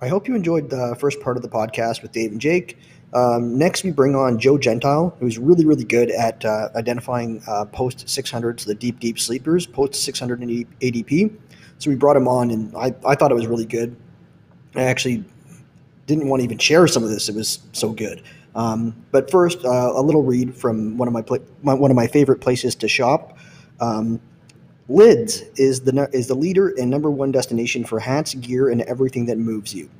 I hope you enjoyed the first part of the podcast with Dave and Jake. Um, next, we bring on Joe Gentile, who's really, really good at uh, identifying uh, post 600s, the deep, deep sleepers, post 600 ADP. So we brought him on, and I, I thought it was really good. I actually didn't want to even share some of this; it was so good. Um, but first, uh, a little read from one of my, pla- my, one of my favorite places to shop. Um, Lids is the is the leader and number one destination for hats, gear, and everything that moves you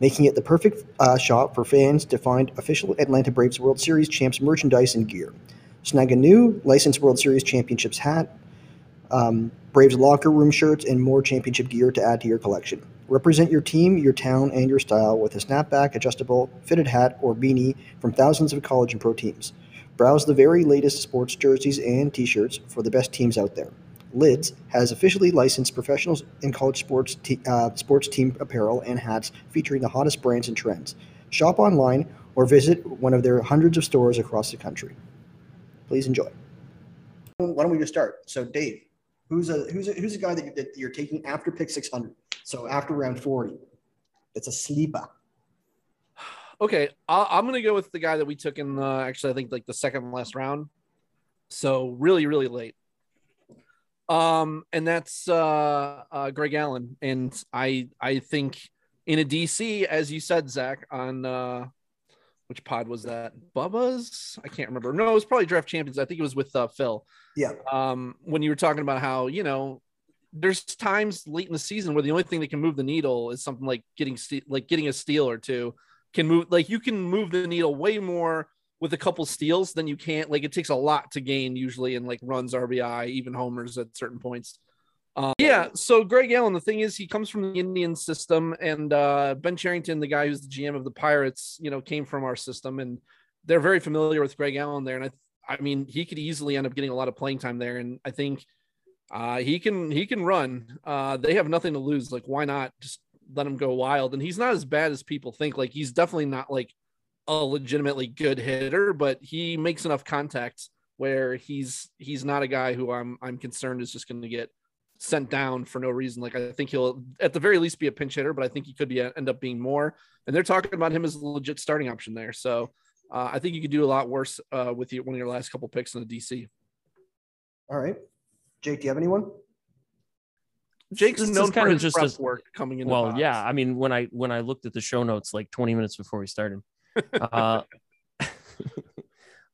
making it the perfect uh, shop for fans to find official Atlanta Braves World Series champs merchandise and gear. Snag a new licensed World Series championships hat, um, Braves locker room shirts, and more championship gear to add to your collection. Represent your team, your town, and your style with a snapback, adjustable, fitted hat, or beanie from thousands of college and pro teams. Browse the very latest sports jerseys and t shirts for the best teams out there. Lids has officially licensed professionals and college sports te- uh, sports team apparel and hats featuring the hottest brands and trends. Shop online or visit one of their hundreds of stores across the country. Please enjoy. Why don't we just start? So, Dave, who's a who's a, who's a guy that you're, that you're taking after pick 600? So after round 40, it's a sleeper. Okay, i am gonna go with the guy that we took in the actually I think like the second last round. So really, really late um, and that's uh, uh, Greg Allen. And I I think in a DC, as you said, Zach, on uh, which pod was that? Bubba's? I can't remember. No, it was probably Draft Champions. I think it was with uh, Phil. Yeah. Um, when you were talking about how you know there's times late in the season where the only thing that can move the needle is something like getting like getting a steal or two can move like you can move the needle way more with a couple steals, then you can't like it takes a lot to gain usually in like runs, RBI, even homers at certain points. Um, yeah, so Greg Allen, the thing is, he comes from the Indian system, and uh, Ben Cherington, the guy who's the GM of the Pirates, you know, came from our system, and they're very familiar with Greg Allen there. And I, I mean, he could easily end up getting a lot of playing time there, and I think uh, he can he can run. Uh, they have nothing to lose. Like, why not just let him go wild? And he's not as bad as people think. Like, he's definitely not like a legitimately good hitter, but he makes enough contact where he's he's not a guy who I'm I'm concerned is just going to get sent down for no reason. Like I think he'll at the very least be a pinch hitter, but I think he could be end up being more. And they're talking about him as a legit starting option there. So uh, I think you could do a lot worse uh, with your, one of your last couple picks in the DC. All right, Jake, do you have anyone? Jake's this known kind of just a, work coming in. Well, yeah. I mean, when I when I looked at the show notes like 20 minutes before we started, uh,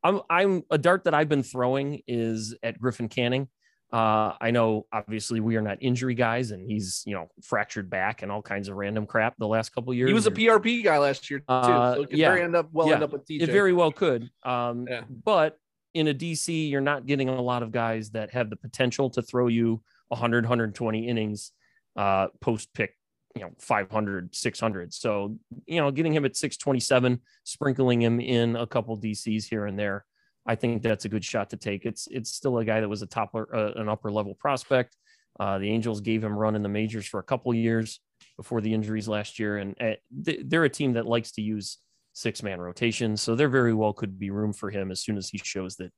I'm I'm a dart that I've been throwing is at Griffin Canning. Uh, I know obviously we are not injury guys, and he's you know fractured back and all kinds of random crap the last couple years. He was a PRP guy last year too, uh, so it could yeah, very end up well yeah, end up with TJ. It very well could. Um, yeah. But in a DC, you're not getting a lot of guys that have the potential to throw you 100, 120 innings uh, post pick you know 500 600 so you know getting him at 627 sprinkling him in a couple dcs here and there i think that's a good shot to take. It's it's still a guy that was a top uh, an upper level prospect. Uh, the angels gave him run in the majors for a couple years before the injuries last year. And uh, they're a team that likes to use six man rotations so there very well could be room for him as soon as he shows that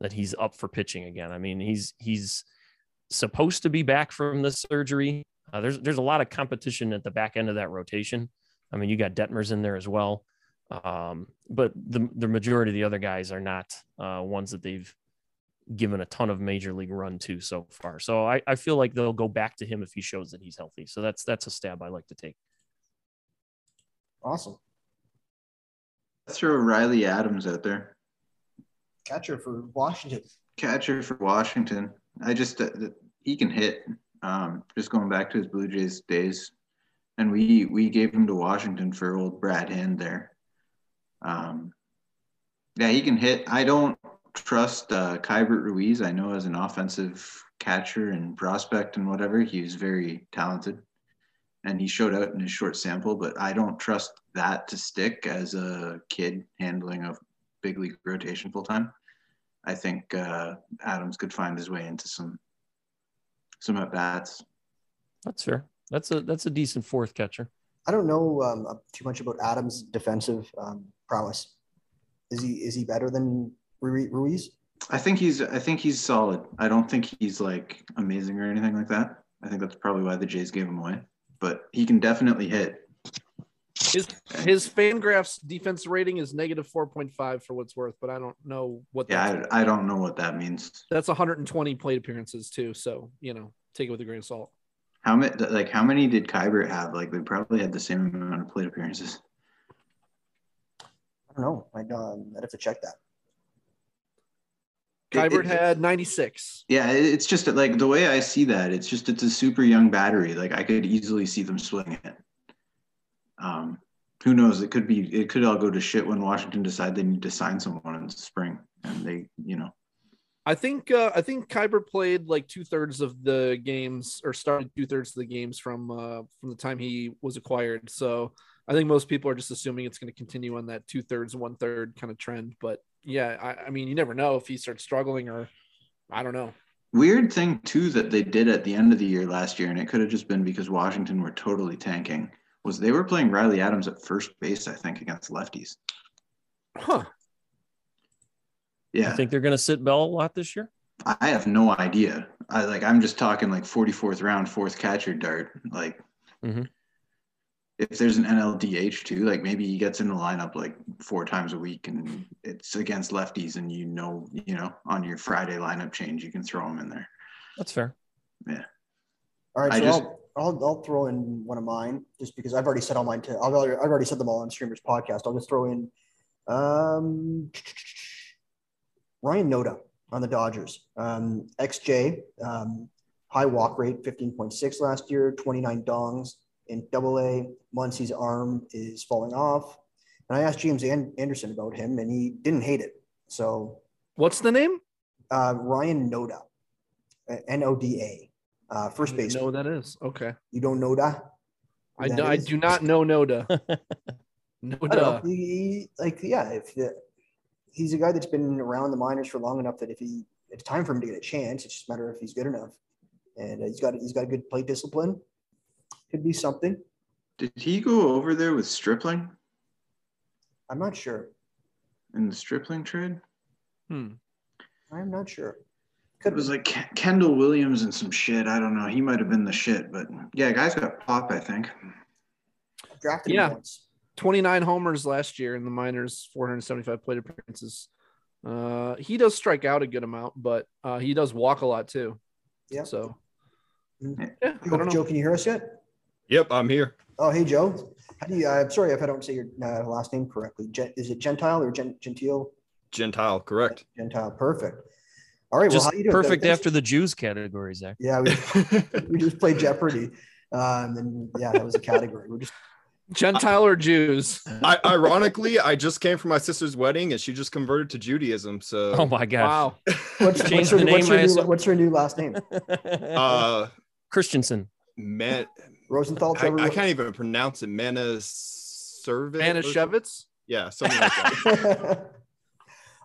that he's up for pitching again. I mean he's he's supposed to be back from the surgery uh, there's there's a lot of competition at the back end of that rotation. I mean, you got Detmers in there as well, um, but the the majority of the other guys are not uh, ones that they've given a ton of major league run to so far. So I, I feel like they'll go back to him if he shows that he's healthy. So that's that's a stab I like to take. Awesome. Let's throw Riley Adams out there. Catcher for Washington. Catcher for Washington. I just uh, he can hit um, just going back to his Blue Jays days, and we we gave him to Washington for old Brad Hand there. Um, yeah, he can hit. I don't trust uh, Keibert Ruiz. I know as an offensive catcher and prospect and whatever, he's very talented, and he showed out in his short sample. But I don't trust that to stick as a kid handling a big league rotation full time. I think uh, Adams could find his way into some some at bats. That's fair. That's a that's a decent fourth catcher. I don't know um, too much about Adams' defensive um, prowess. Is he is he better than Ruiz? I think he's I think he's solid. I don't think he's like amazing or anything like that. I think that's probably why the Jays gave him away. But he can definitely hit. His his Fangraphs defense rating is negative four point five for what's worth, but I don't know what. Yeah, I, I, don't know what that means. That's 120 plate appearances too, so you know, take it with a grain of salt. How many? Like, how many did Keibert have? Like, they probably had the same amount of plate appearances. I don't know. I'd, um, I'd have to check that. Keibert had 96. Yeah, it's just like the way I see that, it's just it's a super young battery. Like I could easily see them swing it. Um, who knows? It could be it could all go to shit when Washington decide they need to sign someone in the spring and they, you know. I think uh, I think Keibert played like two thirds of the games or started two thirds of the games from uh, from the time he was acquired. So I think most people are just assuming it's going to continue on that two thirds, one third kind of trend. But yeah, I, I mean, you never know if he starts struggling or I don't know. Weird thing too that they did at the end of the year last year, and it could have just been because Washington were totally tanking. Was they were playing Riley Adams at first base, I think, against lefties. Huh. Yeah. I think they're going to sit Bell a lot this year. I have no idea. I like. I'm just talking like 44th round, fourth catcher dart. Like, mm-hmm if there's an NLDH too, like maybe he gets in the lineup like four times a week and it's against lefties and you know, you know, on your Friday lineup change, you can throw him in there. That's fair. Yeah. All right. So I just, I'll, I'll, I'll, throw in one of mine just because I've already said all mine. To, I've, already, I've already said them all on Streamers podcast. I'll just throw in um, Ryan Noda on the Dodgers. Um, XJ, um, high walk rate, 15.6 last year, 29 dongs in double A. Muncy's arm is falling off. And I asked James Anderson about him and he didn't hate it. So what's the name? Uh, Ryan Noda, N O D A, uh, first base. Know that is okay. You don't know that? I do, I do not know Noda. Noda. He, like yeah, if the, he's a guy that's been around the minors for long enough that if he it's time for him to get a chance, it's just a matter of if he's good enough. And he's got he's got good play discipline could be something. Did he go over there with Stripling? I'm not sure. In the Stripling trade? Hmm. I'm not sure. Could it was like Kendall Williams and some shit. I don't know. He might have been the shit, but yeah, guys got pop. I think. Drafted yeah. once. 29 homers last year in the minors, 475 plate appearances. Uh, he does strike out a good amount, but uh, he does walk a lot too. Yeah. So, yeah, Joe, Joe, can you hear us yet? Yep, I'm here. Oh, hey, Joe. How do you, uh, I'm sorry if I don't say your uh, last name correctly. Gen, is it Gentile or Gen, Gentile? Gentile, correct. Gentile, perfect. All right. Just well, how you doing? Perfect after the Jews category, Zach. Yeah, we, we just played Jeopardy. Um, and yeah, that was a category. We're just Gentile or Jews. I, ironically, I just came from my sister's wedding, and she just converted to Judaism. So, oh my gosh! Wow. What's, what's, her, what's, her new, what's her new last name? Uh, Christensen. Man, Rosenthal. I, I, can't even pronounce it. Manischewitz. Manischewitz. Yeah, something like that.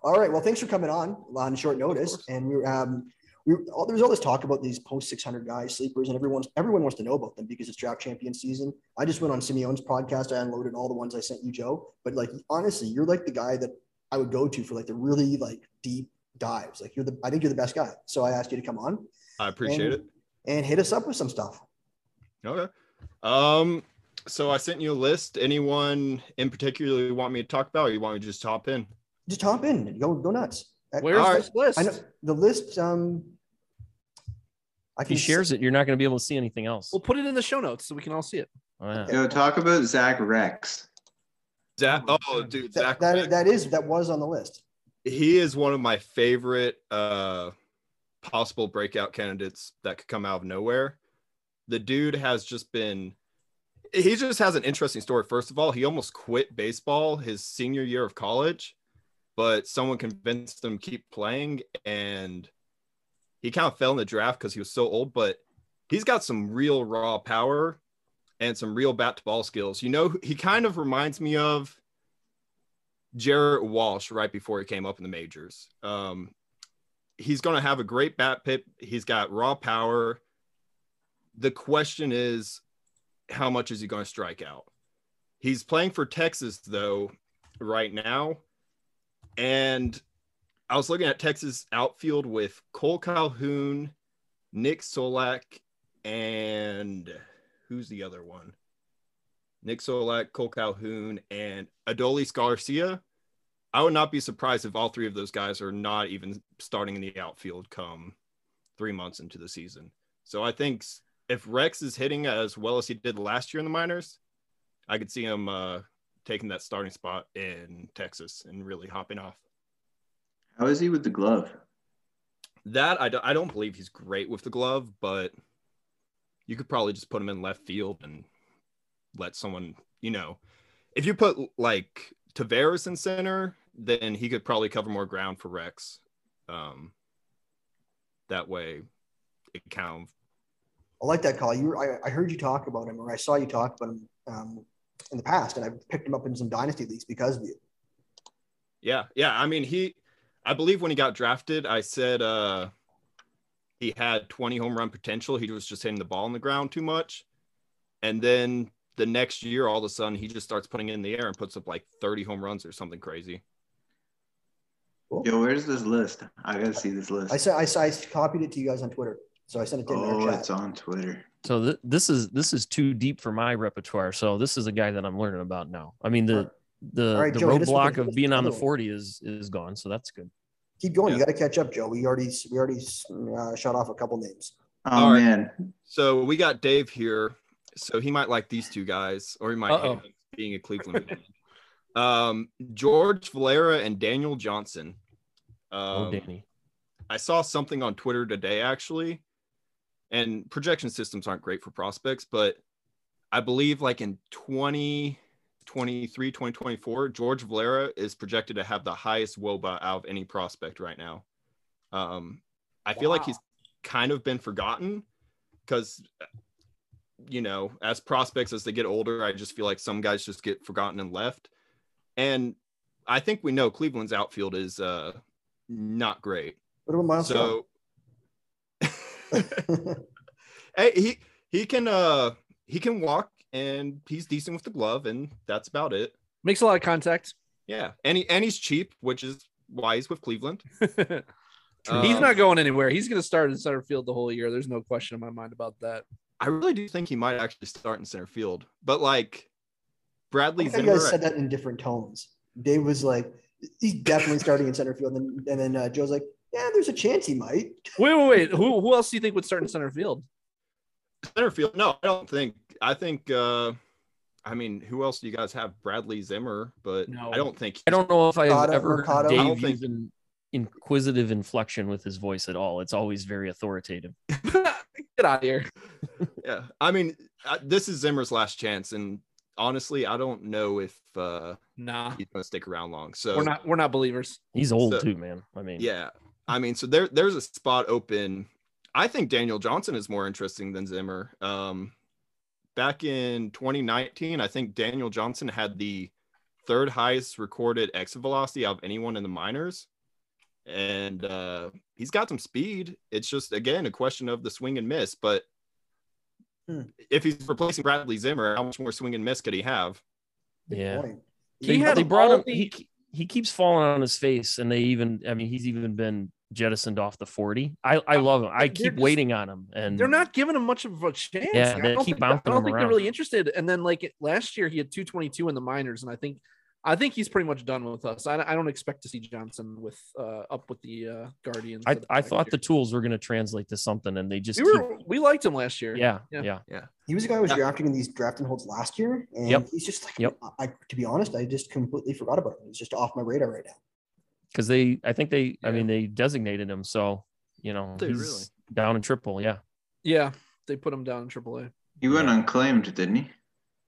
All right. Well, thanks for coming on on short notice. And we um, we all, there's all this talk about these post 600 guys, sleepers, and everyone's everyone wants to know about them because it's draft champion season. I just went on Simeon's podcast. I unloaded all the ones I sent you, Joe. But like honestly, you're like the guy that I would go to for like the really like deep dives. Like you're the I think you're the best guy. So I asked you to come on. I appreciate and, it. And hit us up with some stuff. Okay. Um, so I sent you a list. Anyone in particular you want me to talk about, or you want me to just hop in? Just hop in. Go go nuts. Where's right. this list? I know the list. Um, I he shares it. You're not going to be able to see anything else. We'll put it in the show notes so we can all see it. Oh, yeah. You know, talk about Zach Reks. Zach, oh, dude, Zach. That, that, that is that was on the list. He is one of my favorite uh, possible breakout candidates that could come out of nowhere the dude has just been he just has an interesting story. First of all, he almost quit baseball his senior year of college, but someone convinced him keep playing and he kind of fell in the draft because he was so old, but he's got some real raw power and some real bat to ball skills. You know, he kind of reminds me of Jared Walsh right before he came up in the majors. Um, he's going to have a great bat pip. He's got raw power the question is, how much is he going to strike out? He's playing for Texas, though, right now. And I was looking at Texas outfield with Cole Calhoun, Nick Solak, and who's the other one? Nick Solak, Cole Calhoun, and Adolis Garcia. I would not be surprised if all three of those guys are not even starting in the outfield come three months into the season. So I think if Reks is hitting as well as he did last year in the minors, I could see him uh, taking that starting spot in Texas and really hopping off. How is he with the glove? That I don't, I don't believe he's great with the glove, but you could probably just put him in left field and let someone, you know, if you put like Taveras in center, then he could probably cover more ground for Reks. Um, that way, it kind of. I like that call. You, I, I heard you talk about him, or I saw you talk about him um, in the past, and I've picked him up in some dynasty leagues because of you. Yeah, yeah. I mean, he, I believe when he got drafted, I said uh, he had 20 home run potential. He was just hitting the ball on the ground too much, and then the next year, all of a sudden, he just starts putting it in the air and puts up like 30 home runs or something crazy. Cool. Yo, where's this list? I gotta see this list. I said I, I copied it to you guys on Twitter, so I sent it to. Oh, it's on Twitter. So th- this is this is too deep for my repertoire. So this is a guy that I'm learning about now. I mean the the right, the Joe, roadblock of being on the 40 is is gone, so that's good. Keep going. Yeah. You got to catch up, Joe. We already we already uh, shot off a couple names. Oh right. man. So we got Dave here so he might like these two guys, or he might hate being a Cleveland fan. Um, George Valera and Daniel Johnson. Oh, um, oh, Danny. I saw something on Twitter today actually, and projection systems aren't great for prospects, but I believe like in 2023, 2024, George Valera is projected to have the highest WOBA out of any prospect right now. Um, I feel wow. like he's kind of been forgotten because you know, as prospects as they get older, I just feel like some guys just get forgotten and left. And I think we know Cleveland's outfield is uh not great. What about Myles? So hey, he he can uh he can walk and he's decent with the glove and that's about it. Makes a lot of contact. Yeah. And he and he's cheap, which is why he's with Cleveland. he's not going anywhere. He's going to start in center field the whole year. There's no question in my mind about that. I really do think he might actually start in center field, but like Bradley Zimmer. You guys said that in different tones. Dave was like, he's definitely starting in center field, and, and then uh, Joe's like, yeah, there's a chance he might. Wait, wait, wait. who who else do you think would start in center field? Center field? No, I don't think. I think. uh I mean, who else do you guys have? Bradley Zimmer, but no. I don't think. I don't know if I've ever heard Dave use an inquisitive inflection with his voice at all. It's always very authoritative. Get out of here. yeah, I mean, this is Zimmer's last chance, and honestly, I don't know if uh nah he's gonna stick around long. So we're not we're not believers. He's old so, too, man. I mean, yeah, I mean, so there there's a spot open. I think Daniel Johnson is more interesting than Zimmer. Um, back in 2019, I think Daniel Johnson had the third highest recorded exit velocity of anyone in the minors and uh, he's got some speed. It's just again a question of the swing and miss. But hmm. if he's replacing Bradley Zimmer, how much more swing and miss could he have? Yeah, he they, they brought him. The... He he keeps falling on his face, and they even. I mean, he's even been jettisoned off the 40. I, I love him. I keep just, waiting on him and they're not giving him much of a chance. Yeah, they keep think, bouncing I don't think around. they're really interested. And then like last year he had 222 in the minors and I think I think he's pretty much done with us. I, I don't expect to see Johnson with uh, up with the uh, Guardians. I, I thought year. the tools were going to translate to something, and they just we, were, keep... we liked him last year. Yeah, yeah, yeah, yeah. He was a guy who was drafting in these drafting holds last year, and yep. he's just like, yep. I, to be honest, I just completely forgot about him. He's just off my radar right now. Because they, I think they, yeah. I mean, they designated him, so you know, they he's really down in triple. Yeah, yeah, they put him down in triple A. He went unclaimed, didn't he?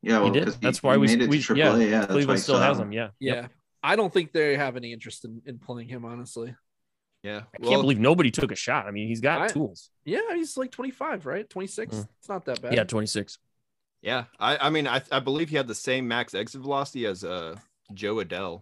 Yeah, well, he did. That's why we, we yeah, yeah, Cleveland still has him. Yeah, yeah. Yep. I don't think they have any interest in, in playing him, honestly. Yeah. I well, can't believe nobody took a shot. I mean, he's got I, tools. Yeah, he's like 25, right? 26. Mm. It's not that bad. Yeah, 26. Yeah. I, I mean, I, I believe he had the same max exit velocity as uh, Jo Adell.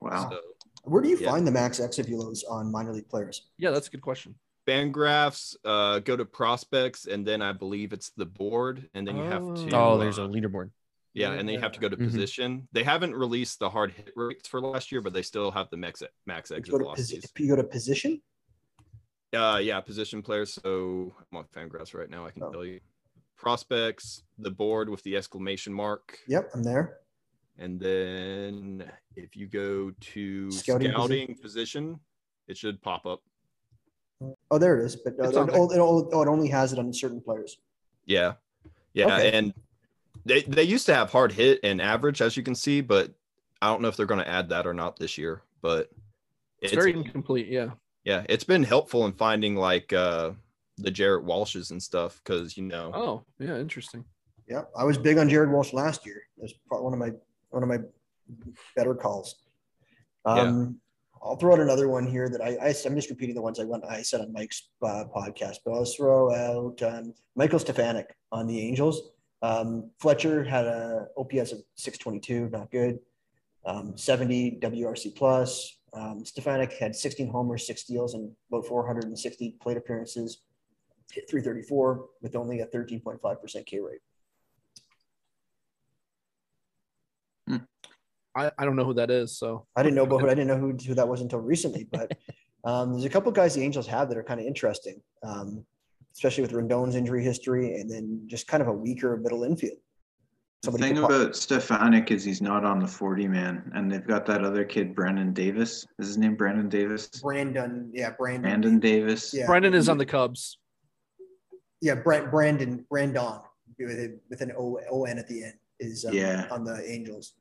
Wow. So, Where do you yeah. find the max exit velos on minor league players? Yeah, that's a good question. Fangraphs, uh, go to prospects, and then I believe it's the board, and then you have to. Oh, there's a leaderboard. Yeah, and then you have to go to mm-hmm. position. They haven't released the hard hit rates for last year, but they still have the max max exit velocities. If you go to position. Uh, yeah, position players. So I'm on Fangraphs right now. I can oh. tell you prospects, the board with the exclamation mark. Yep, I'm there. And then if you go to scouting, scouting position. position. it should pop up. Oh, there it is. But uh, it, it, it, only has it on certain players. Yeah. Yeah. Okay. And they, they used to have hard hit and average, as you can see, but I don't know if they're going to add that or not this year. But it's, it's very incomplete. Yeah. Yeah. It's been helpful in finding like uh, the Jared Walshes and stuff because, you know. Oh, yeah. Interesting. Yeah. I was big on Jared Walsh last year. That's one of my one of my better calls. Um, yeah. I'll throw out another one here that I, I am just repeating the ones I went I said on Mike's uh, podcast, but I'll throw out um, Michael Stefanic on the Angels. Um, Fletcher had a OPS of 622, not good. Um, 70 WRC plus. Um, Stefanic had 16 homers, six steals, and about 460 plate appearances. Hit 334 with only a 13.5% K rate. I, I don't know who that is. So I didn't know, but I didn't know who, who that was until recently. But um, there's a couple guys the Angels have that are kind of interesting, um, especially with Rendon's injury history and then just kind of a weaker middle infield. Somebody the thing about Stefanic is he's not on the 40 man, and they've got that other kid, Brandon Davis. Is his name Brandon Davis? Brandon, yeah, Brandon. Brandon Davis. Yeah. Brennen is on the Cubs. Yeah, Brendon, Brendon with, with an O N at the end is um, yeah. on the Angels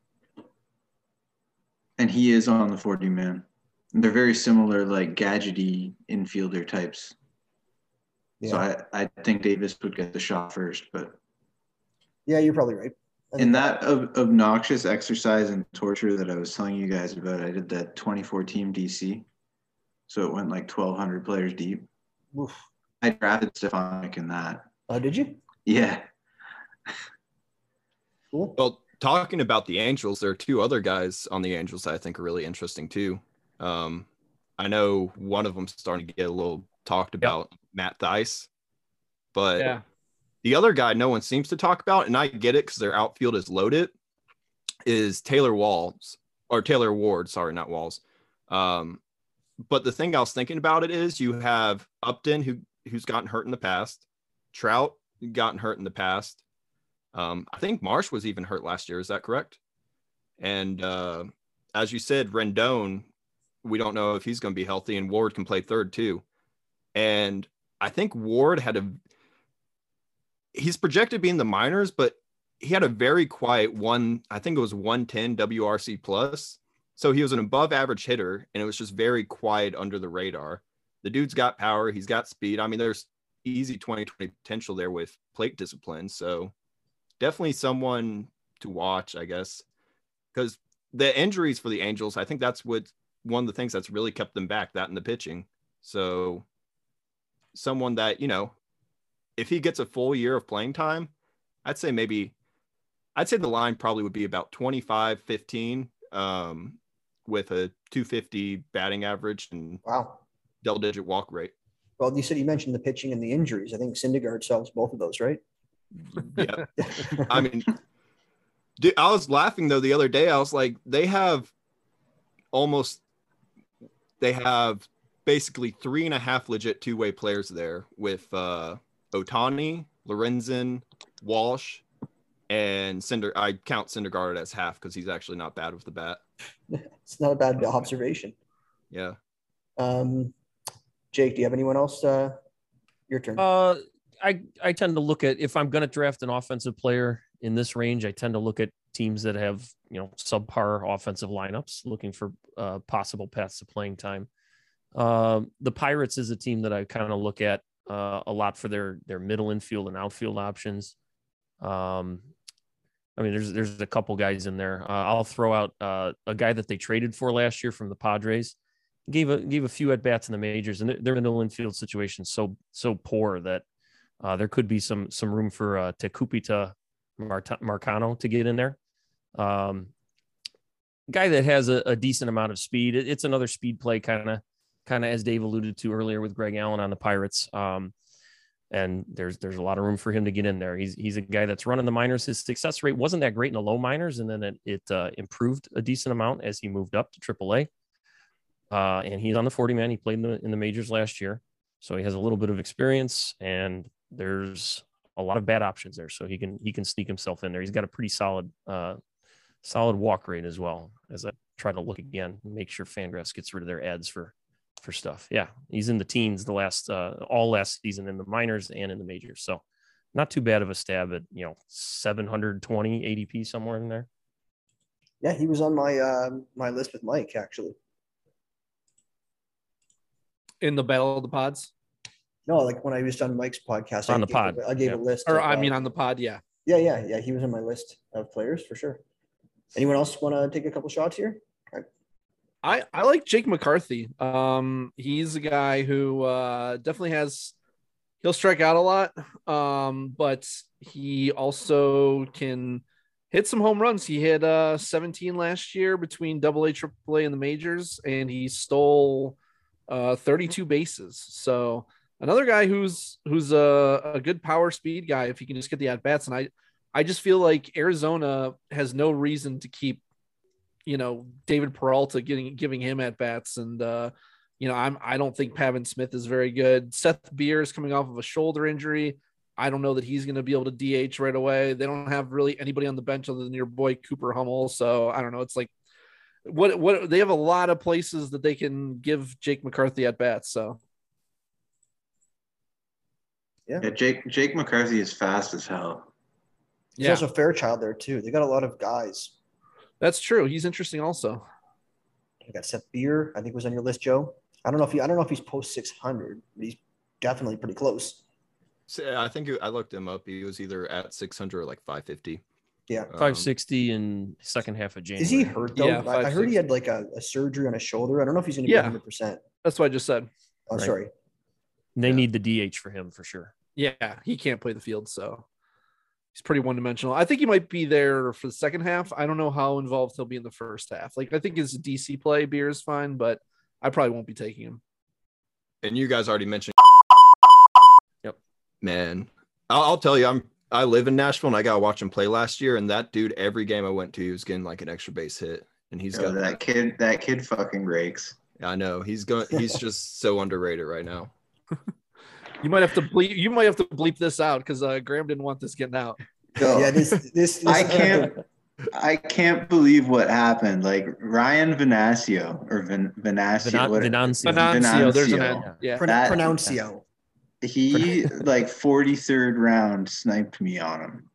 and he is on the 40 man. They're very similar, like gadgety infielder types. Yeah. So I, I think Davis would get the shot first, but yeah, you're probably right. In that ob- obnoxious exercise and torture that I was telling you guys about, I did that 24 team DC. So it went like 1,200 players deep. Oof. I drafted Stefanic in that. Oh, did you? Yeah. Cool. Well, talking about the Angels, there are two other guys on the Angels that I think are really interesting too. Um, I know one of them starting to get a little talked about, yep. Matt Thaiss, but yeah. the other guy no one seems to talk about, and I get it because their outfield is loaded, is Taylor Walls or Taylor Ward. Sorry, not Walls. Um, but the thing I was thinking about it is you have Upton who who's gotten hurt in the past, Trout gotten hurt in the past, um, I think Marsh was even hurt last year. Is that correct? And uh, as you said, Rendon, we don't know if he's going to be healthy, and Ward can play third too. And I think Ward had a he's projected being the minors, but he had a very quiet one. I think it was 110 WRC plus. So he was an above average hitter, and it was just very quiet under the radar. The dude's got power, he's got speed. I mean, there's easy 2020 potential there with plate discipline. So definitely someone to watch, I guess, because the injuries for the Angels, I think that's what one of the things that's really kept them back, that and the pitching. So, someone that, you know, if he gets a full year of playing time, I'd say maybe, I'd say the line probably would be about 25 15 um, with a 250 batting average and wow, double digit walk rate. Well, you said you mentioned the pitching and the injuries. I think Syndergaard solves both of those, right? Yeah. I mean, dude, I was laughing though the other day. I was like, they have almost, they have basically three and a half legit two way players there with uh, Ohtani, Lorenzen, Walsh, and Cinder. I count Syndergaard as half because he's actually not bad with the bat. it's not a bad observation. Yeah. Um, Jake, do you have anyone else? Uh, your turn. Uh, I I tend to look at if I'm going to draft an offensive player in this range, I tend to look at teams that have you know subpar offensive lineups, looking for uh, possible paths to playing time. Uh, the Pirates is a team that I kind of look at uh, a lot for their their middle infield and outfield options. Um, I mean, there's there's a couple guys in there. Uh, I'll throw out uh, a guy that they traded for last year from the Padres. Gave a gave a few at bats in the majors, and their middle infield situation so so poor that uh, there could be some some room for uh, Tucupita Mart- Marcano to get in there. Um, guy that has a, a, decent amount of speed. It, it's another speed play, kind of, kind of as Dave alluded to earlier with Greg Allen on the Pirates. Um, and there's there's a lot of room for him to get in there. He's he's a guy that's running the minors. His success rate wasn't that great in the low minors, and then it, it uh, improved a decent amount as he moved up to AAA. Uh, and he's on the 40 man. He played in the in the majors last year, so he has a little bit of experience and there's a lot of bad options there. So he can he can sneak himself in there. He's got a pretty solid uh, solid walk rate as well. As I try to look again, make sure Fangraphs gets rid of their ads for for stuff. Yeah, he's in the teens the last uh, all last season in the minors and in the majors. So not too bad of a stab at you know 720 ADP somewhere in there. Yeah, he was on my uh, my list with Mike actually. In the battle of the pods. No, like when I was on Mike's podcast, on I the gave, pod, I gave yeah. a list. Or of, I uh, mean on the pod, yeah. yeah, yeah, yeah. He was on my list of players for sure. Anyone else want to take a couple shots here? I, I like Jake McCarthy. Um, he's a guy who uh, definitely has he'll strike out a lot, um, but he also can hit some home runs. He hit uh 17 last year between double A, triple A, and the majors, and he stole uh 32 bases. So another guy who's who's a, a good power speed guy if he can just get the at bats. And I I just feel like Arizona has no reason to keep you know David Peralta getting giving him at bats and uh you know I'm I don't think Pavin Smith is very good. Seth Beer is coming off of a shoulder injury. I don't know that he's going to be able to DH right away. They don't have really anybody on the bench other than your boy Cooper Hummel. So I don't know. It's like what what they have a lot of places that they can give Jake McCarthy at bats. So Yeah. Yeah, Jake Jake McCarthy is fast as hell. Yeah. There's yeah, also Fairchild there too. They got a lot of guys. that's true. He's interesting also. You got Seth Beer, I think was on your list, Joe. I don't know if he I don't know if he's post six hundred, but he's definitely pretty close. So, I think I looked him up. He was either at 600 or like 550. Yeah. Um, 560 in second half of January. Is he hurt though? Yeah, I, I heard he had like a, a surgery on his shoulder. I don't know if he's gonna be Yeah. hundred percent. That's what I just said. Oh, Right. sorry. They Yeah. need the DH for him for sure. Yeah, he can't play the field, so he's pretty one dimensional. I think he might be there for the second half. I don't know how involved he'll be in the first half. Like I think his DC play beer is fine, but I probably won't be taking him. And you guys already mentioned. Yep. Man, I'll, I'll tell you, I'm I live in Nashville and I got to watch him play last year. And that dude, every game I went to, he was getting like an extra base hit. And he's Yo, got that kid. That kid fucking rakes. I know he's going. He's just so underrated right now. You might have to bleep. You might have to bleep this out because uh, Graham didn't want this getting out. Yo, Yeah, this this, this I can't. I can't believe what happened. Like Ryan Venasio or Vin, Venasio. Venan- what- Venancio. Venancio, there's an Venancio. ad. Yeah. Pro- That- Pronuncio. he like 43rd round sniped me on him.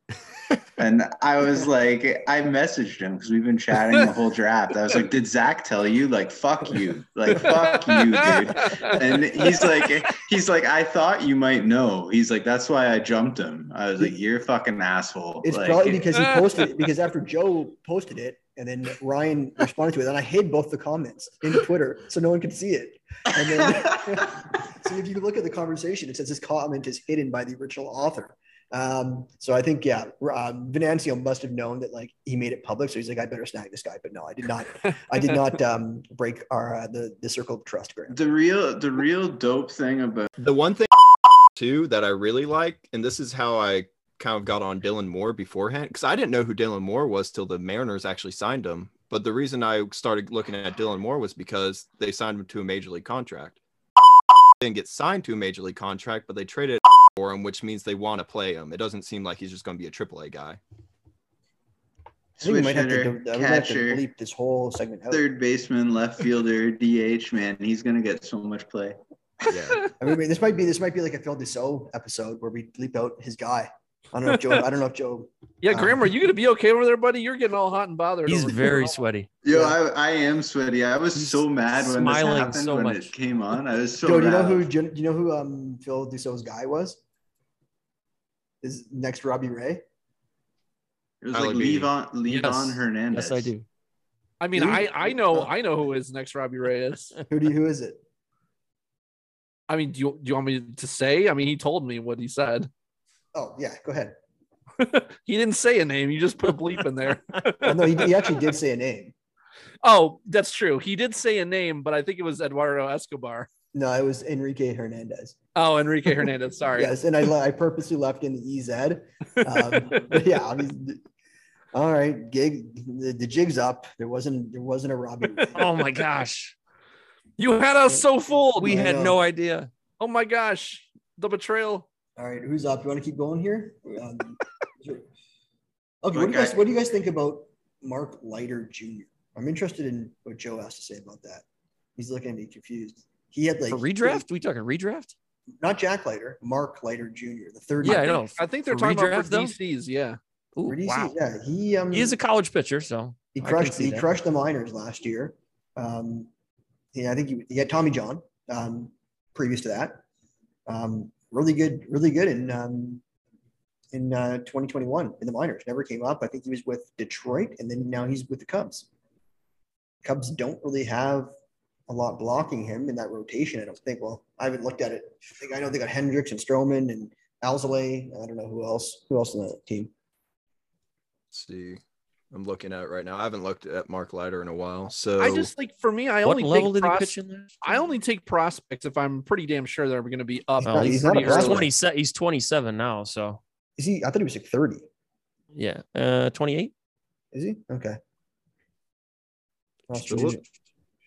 And I was like, I messaged him because we've been chatting the whole draft. I was like, Did Zach tell you? Like, fuck you. Like, fuck you, dude. And he's like, he's like, I thought you might know. He's like, that's why I jumped him. I was like, you're a fucking asshole. It's like, probably because he posted it because after Joe posted it and then Ryan responded to it, and I hid both the comments into Twitter so no one could see it. And then so if you look at the conversation, it says this comment is hidden by the original author. Um, so I think yeah, um, Venancio must have known that like he made it public, so he's like, I better snag this guy. But no, I did not. I did not um, break our uh, the the circle of trust, Graham. the real the real dope thing about The one thing too that I really like, and this is how I kind of got on Dylan Moore beforehand, because I didn't know who Dylan Moore was till the Mariners actually signed him. But the reason I started looking at Dylan Moore was because they signed him to a major league contract. Didn't get signed to a major league contract, but they traded for him, which means they want to play him. It doesn't seem like he's just going to be a AAA guy. I think we switch might have to, hitter, we might have to bleep this whole segment out. third baseman, left fielder, DH. Man, he's gonna get so much play. Yeah. I mean, this might be this might be like a Phil Deso episode where we bleep out his guy. I don't know if Joe. I don't know if Joe. Yeah, Um, Graham, are you gonna be okay over there, buddy? You're getting all hot and bothered. He's over very sweaty. Yo, Yeah. I, I am sweaty. I was He's so mad when this smiling happened so when much. it came on. I was so Joe, do you know who? Do you, know who um, Phil Deso's guy was? Is next Robbie Ray? It was like Beatty. Levon Levon Yes. Hernandez. Yes, I do. I mean, Who? I I know I know who his next Robbie Ray is. Who do you, who is it? I mean, do you do you want me to say? I mean, he told me what he said. Oh yeah, go ahead. he didn't say a name. You just put a bleep in there. Oh, no, he, he actually did say a name. oh, that's true. He did say a name, but I think it was Eduardo Escobar. No, it was Enrique Hernandez. Oh, Enrique Hernandez. Sorry. Yes, and I le- I purposely left in the EZ. Um, but yeah, I mean, all right, gig. The, the jig's up. There wasn't there wasn't a Robbie. Oh my gosh. You had us so fooled. We I had know. no idea. oh my gosh, the betrayal. All right, who's up? You want to keep going here? Um, okay, what do you guys what do you guys think about Mark Leiter Jr.? I'm interested in what Joe has to say about that. He's looking at me confused. He had like For redraft. we talking redraft? Not Jack Leiter, Mark Leiter Jr. The third. Yeah, I know. I think they're talking redraft, about for DCs. Yeah. Ooh, DC, wow. Yeah, he um he is a college pitcher, so he crushed he that. crushed the minors last year. Um, yeah, I think he, he had Tommy John um, previous to that. Um, really good, really good in um, in uh, 2021 in the minors. Never came up. I think he was with Detroit, and then now he's with the Cubs. Cubs don't really have a lot blocking him in that rotation. I don't think. Well, I haven't looked at it. I think I know they got Hendricks and Stroman and Alzolay. I don't know who else. Who else in that team? Let's see. I'm looking at it right now. I haven't looked at Mark Leiter in a while. So I just like for me, I what only level take did pros- pitch in there? I only take prospects if I'm pretty damn sure they're going to be up. Well, he's he's, not he's, prospect. 20, he's 27 now, so Is he? I thought he was like 30. yeah, uh, 28. Is he? Okay. Well,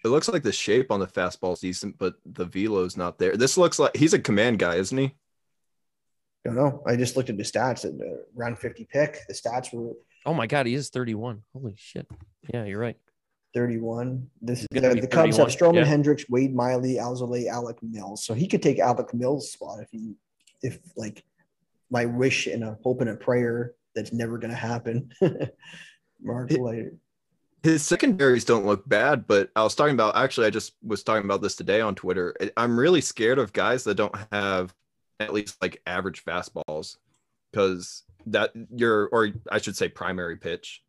It looks like the shape on the fastball is decent, but the velo's not there. This looks like he's a command guy, isn't he? I don't know. I just looked at the stats at the round 50 pick. The stats were Oh my god, he is 31. Holy shit. Yeah, you're right. 31. This is gonna the, be the Cubs have 31, Stroman, yeah. Hendricks, Wade Miley, Alzolay, Alec Mills. So he could take Alec Mills' spot if he, if like my wish and a hope and a prayer that's never going to happen. Mark It- Leiter. His secondaries don't look bad, but I was talking about actually, I just was talking about this today on Twitter. I'm really scared of guys that don't have at least like average fastballs because that you're, or I should say, primary pitch,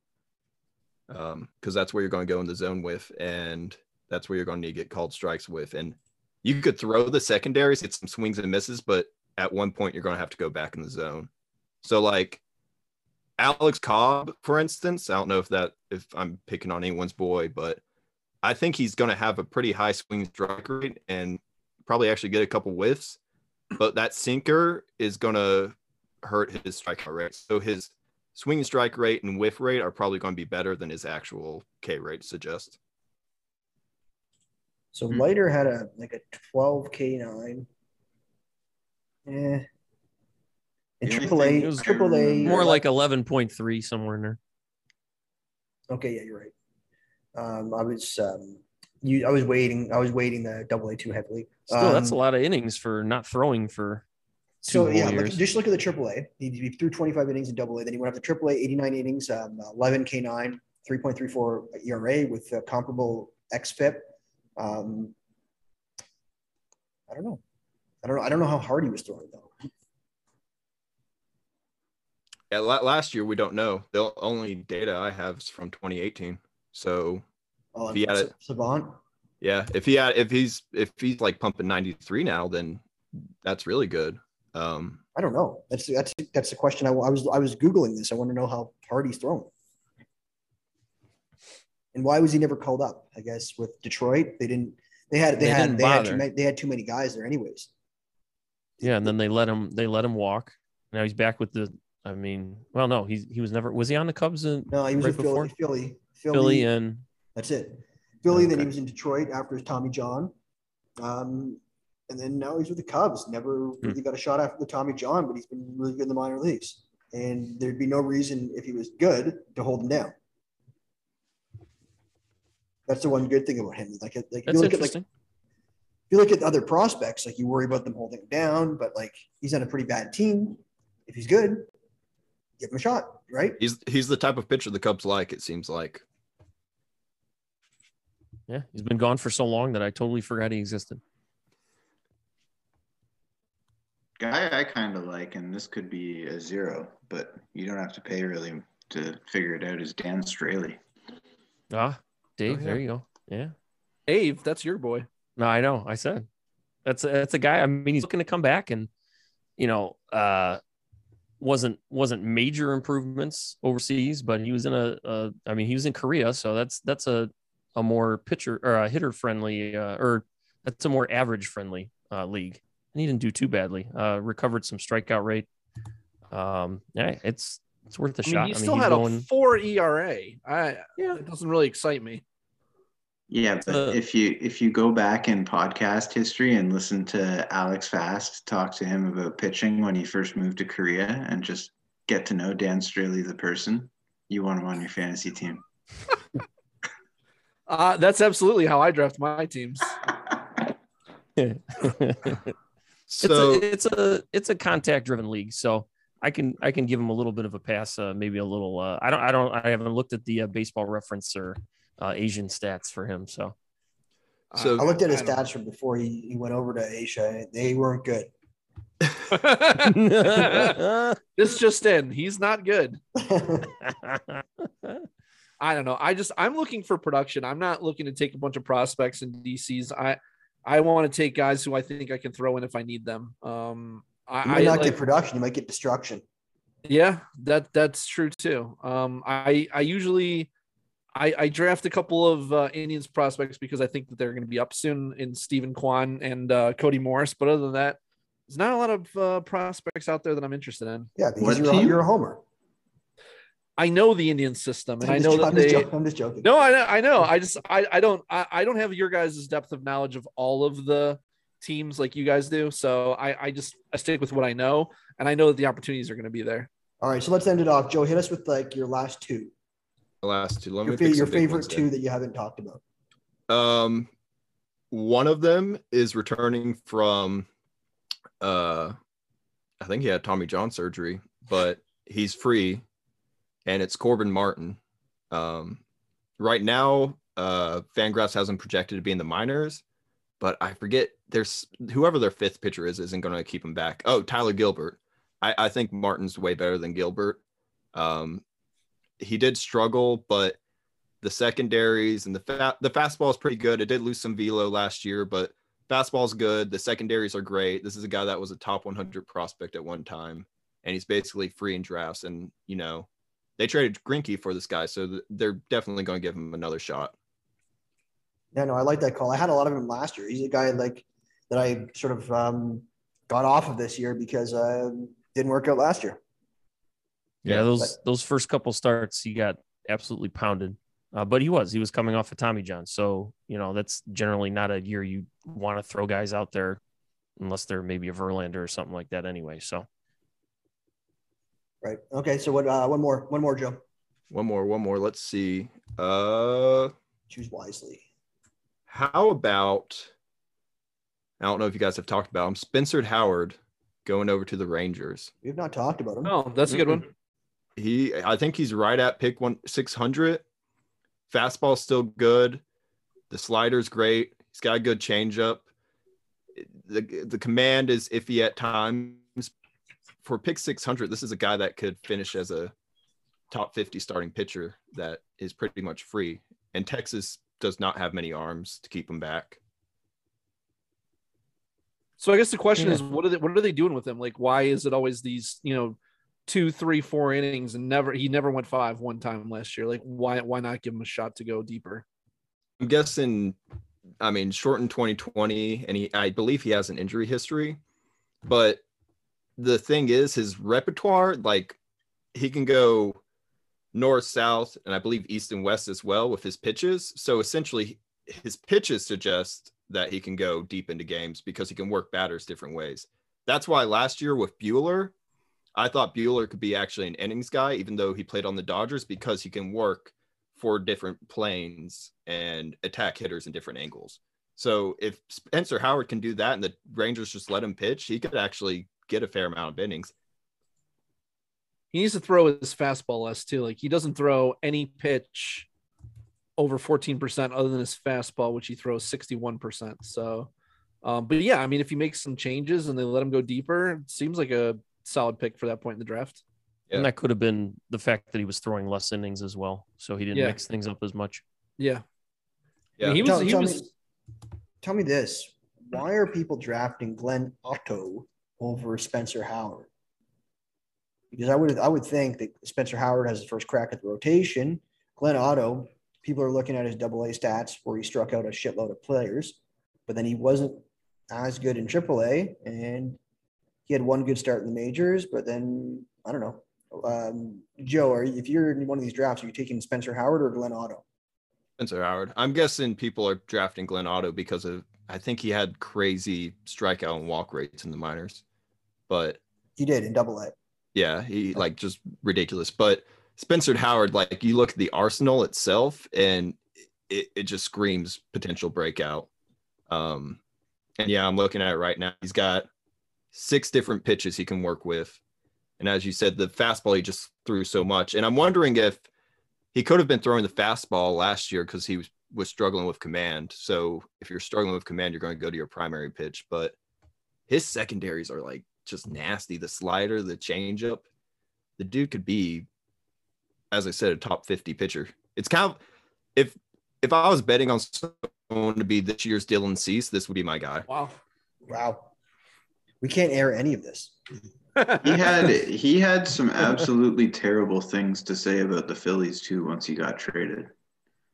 um, because that's where you're going to go in the zone with, and that's where you're going to need to get called strikes with. And you could throw the secondaries, get some swings and misses, but at one point you're going to have to go back in the zone. So like Alex Cobb, for instance, I don't know if that if I'm picking on anyone's boy, but I think he's going to have a pretty high swing strike rate and probably actually get a couple whiffs. But that sinker is going to hurt his strikeout rate. So his swing strike rate and whiff rate are probably going to be better than his actual K rate suggests. So Hmm. Leiter had a like a 12 K9. Eh. And The only triple A, triple A, More like 11.3 somewhere in there. Okay, yeah, you're right. Um, I was um, you. I was waiting. I was waiting the double A too heavily. Still, that's a Um, lot of innings for not throwing for So yeah, whole look, just look at the triple A. He, he threw 25 innings in double A. Then he went up to triple A, 89 innings, um, 11 K9, 3.34 ERA with a comparable XFIP. Um, I don't know. I don't know. I don't know how hard he was throwing though. Yeah, last year we don't know. The only data I have is from 2018. So Oh, If he had Sa- it- Savant. yeah, if he had if he's if he's like pumping 93 now, then that's really good. Um, I don't know. That's that's that's the question. I, I was I was googling this. I want to know how hard he's throwing. And why was he never called up? I guess with Detroit, they didn't. They had they, They had didn't they had too many, they had too many guys there, anyways. Yeah, and then they let him they let him walk. Now he's back with the I mean, well no, he's he was never was he on the Cubs in No, he was Right with Philly. Philly, Philly, Philly and That's it. Philly. Then he was in Detroit after Tommy John, um, and then now he's with the Cubs. Never Hmm. really got a shot after the Tommy John, but he's been really good in the minor leagues. And there'd be no reason if he was good to hold him down. That's the one good thing about him. Like, like if that's you look at like if you look at other prospects, like you worry about them holding him down, but like he's on a pretty bad team. If he's good, give him a shot, right? he's he's the type of pitcher the Cubs like. It seems like. yeah, he's been gone for so long that I totally forgot he existed. Guy I kind of like, and this could be a zero, but you don't have to pay really to figure it out, is Dan Straily. Ah, Dave, yeah. there you go. Yeah. Dave, that's your boy. No, I know. I said that's a, that's a guy. I mean, he's looking to come back, and you know, uh, wasn't wasn't major improvements overseas, but he was in a, a I mean, he was in Korea, so that's that's a a more pitcher or a hitter friendly, uh, or that's a more average friendly uh, league, and he didn't do too badly. Uh, recovered some strikeout rate. Um, yeah, it's it's worth a I mean, shot. he I mean, still had going. a four ERA. I Yeah. it doesn't really excite me. Yeah, but uh, if you if you go back in podcast history and listen to Alex Fast talk to him about pitching when he first moved to Korea and just get to know Dan Straily the person, you want him on your fantasy team. uh, that's absolutely how I draft my teams. so it's a, it's a it's a contact driven league, so I can I can give him a little bit of a pass, uh, maybe a little. Uh, I don't I don't I haven't looked at the uh, baseball reference or uh, Asian stats for him, so. So I looked at his stats from before he, he went over to Asia. They weren't good. this just in, he's not good. I don't know. I just I'm looking for production. I'm not looking to take a bunch of prospects in DCs. I I want to take guys who I think I can throw in if I need them. Um, I you might not like, get production. You might get destruction. Yeah, that that's true too. Um, I I usually I, I draft a couple of uh, Indians prospects because I think that they're going to be up soon in Steven Kwan and uh, Cody Morris. But other than that, there's not a lot of uh, prospects out there that I'm interested in. Yeah, because you're, you're a homer. I know the Indian system, and I know that I'm they. Just I'm just joking. No, I know. I know. I just I I don't I, I don't have your guys' depth of knowledge of all of the teams like you guys do. So I I just I stick with what I know, and I know that the opportunities are going to be there. All right, so let's end it off. Joe, hit us with like your last two. The last two. Let your, me fa- your favorite two that you haven't talked about. Um, one of them is returning from, uh, I think he had Tommy John surgery, but he's free and it's Corbin Martin. Um, right now, uh, Fangraphs has him projected to be in the minors, but I forget there's whoever their fifth pitcher is isn't going to keep him back. Oh, Tyler Gilbert. I, I think Martin's way better than Gilbert. Um, he did struggle, but the secondaries and the fa- the fastball is pretty good. It did lose some velo last year, but fastball's good. The secondaries are great. This is a guy that was a top 100 prospect at one time, and he's basically free in drafts. And you know, they traded Greinke for this guy, so they're definitely going to give him another shot. Yeah, no, I like that call. I had a lot of him last year. He's a guy like that I sort of um, got off of this year because uh, didn't work out last year. Yeah, those but, those first couple starts, he got absolutely pounded. Uh, but he was he was coming off of Tommy John, so you know that's generally not a year you want to throw guys out there unless they're maybe a Verlander or something like that. Anyway, so Right. Okay. So what? Uh, one more. One more, Joe. One more. One more. Let's see. Uh, choose wisely. How about? I don't know if you guys have talked about him. Spencer Howard going over to the Rangers. We've not talked about him. Oh, that's a good one. He, I think he's right at pick one six hundred. Fastball's still good. The slider's great. He's got a good changeup. The the command is iffy at times, for pick 600, this is a guy that could finish as a top 50 starting pitcher that is pretty much free. And Texas does not have many arms to keep him back. So I guess the question yeah. is, what are they what are they doing with him? Like, why is it always these, you know, two, three, four innings and never he never went five one time last year? Like, why why not give him a shot to go deeper? I'm guessing, I mean, shortened 2020, and he I believe he has an injury history, but the thing is his repertoire like he can go north south and i believe east and west as well with his pitches so essentially his pitches suggest that he can go deep into games because he can work batters different ways that's why last year with Buehler, I thought Buehler could be actually an innings guy, even though he played on the Dodgers, because he can work for different planes and attack hitters in different angles. So if Spencer Howard can do that and the Rangers just let him pitch, he could actually get a fair amount of innings. He needs to throw his fastball less too. Like he doesn't throw any pitch over 14% other than his fastball, which he throws 61%. So, um, but yeah, I mean, if he makes some changes and they let him go deeper, it seems like a solid pick for that point in the draft. Yeah. And that could have been the fact that he was throwing less innings as well. So he didn't yeah. mix things up as much. Yeah. Yeah. I mean, he was, tell, he tell was, me, tell me this. Why are people drafting Glenn Otto over Spencer Howard. Because I would I would think that Spencer Howard has his first crack at the rotation. Glenn Otto, people are looking at his double A stats where he struck out a shitload of players, but then he wasn't as good in triple A and he had one good start in the majors, but then I don't know. Um, Joe, are, if you're in one of these drafts, are you taking Spencer Howard or Glenn Otto? Spencer Howard. I'm guessing people are drafting Glenn Otto because of I think he had crazy strikeout and walk rates in the minors, but he did in Double A. Yeah, he like just ridiculous. But Spencer Howard, like you look at the arsenal itself, and it, it just screams potential breakout. Um, and yeah, I'm looking at it right now. He's got six different pitches he can work with. And as you said, the fastball he just threw so much. And I'm wondering if he could have been throwing the fastball last year because he was, was struggling with command. So if you're struggling with command, you're going to go to your primary pitch. But his secondaries are like just nasty. The slider, the changeup. The dude could be, as I said, a top 50 pitcher. It's kind of if if I was betting on someone to be this year's Dylan Cease, this would be my guy. Wow. Wow. We can't air any of this. he had he had some absolutely terrible things to say about the Phillies too once he got traded.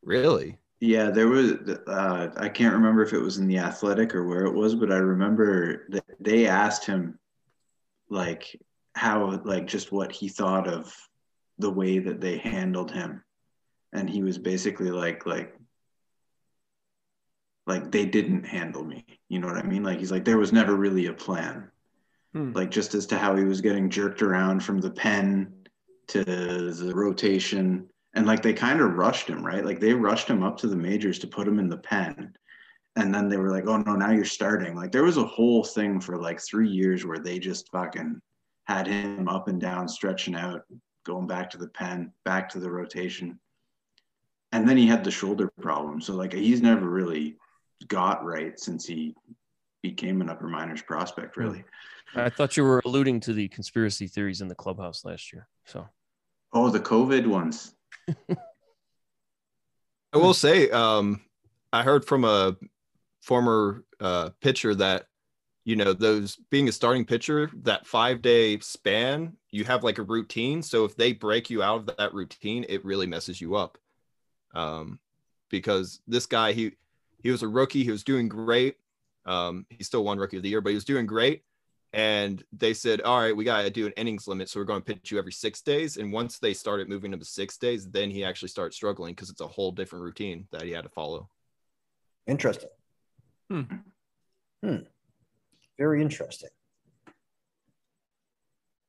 Really? Yeah, there was. Uh, I can't remember if it was in the Athletic or where it was, but I remember that they asked him, like, how, like, just what he thought of the way that they handled him, and he was basically like, like, like they didn't handle me. You know what I mean? Like he's like there was never really a plan. Hmm. Like just as to how he was getting jerked around from the pen to the rotation and like they kind of rushed him, right? Like they rushed him up to the majors to put him in the pen. And then they were like, "Oh no, now you're starting." Like there was a whole thing for like 3 years where they just fucking had him up and down stretching out, going back to the pen, back to the rotation. And then he had the shoulder problem. So like he's never really got right since he became an upper minors prospect, really. I thought you were alluding to the conspiracy theories in the clubhouse last year. So, oh, the COVID ones. I will say, um, I heard from a former uh, pitcher that you know those being a starting pitcher that five day span you have like a routine so if they break you out of that routine it really messes you up um, because this guy he he was a rookie. He was doing great. Um, he still won rookie of the year, but he was doing great. And they said, all right, we got to do an innings limit. So we're going to pitch you every six days. And once they started moving him to the six days, then he actually started struggling because it's a whole different routine that he had to follow. Interesting. Hmm. Hmm. Very interesting.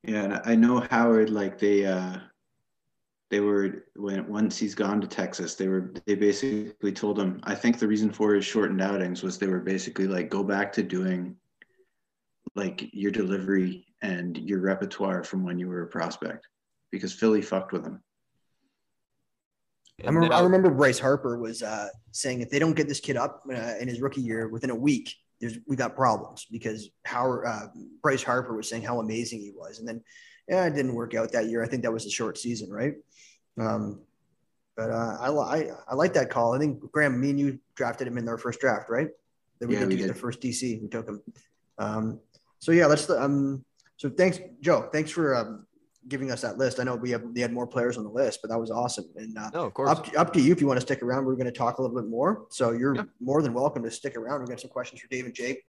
Yeah. And I know Howard, like they, uh, they were when once he's gone to Texas, they were they basically told him. I think the reason for his shortened outings was they were basically like go back to doing like your delivery and your repertoire from when you were a prospect because Philly fucked with him. I remember, I remember Bryce Harper was uh, saying if they don't get this kid up uh, in his rookie year within a week, there's we got problems because how uh, Bryce Harper was saying how amazing he was, and then yeah, it didn't work out that year. I think that was a short season, right? Um, but uh, I, I I like that call. I think Graham, me and you drafted him in our first draft, right? That we yeah, did we did. the first DC. We took him. Um, so yeah, let's. Um, so thanks, Joe. Thanks for um, giving us that list. I know we have we had more players on the list, but that was awesome. And uh, no, of course, up to, up to you if you want to stick around. We're going to talk a little bit more. So you're yeah. more than welcome to stick around. We've got some questions for Dave and Jake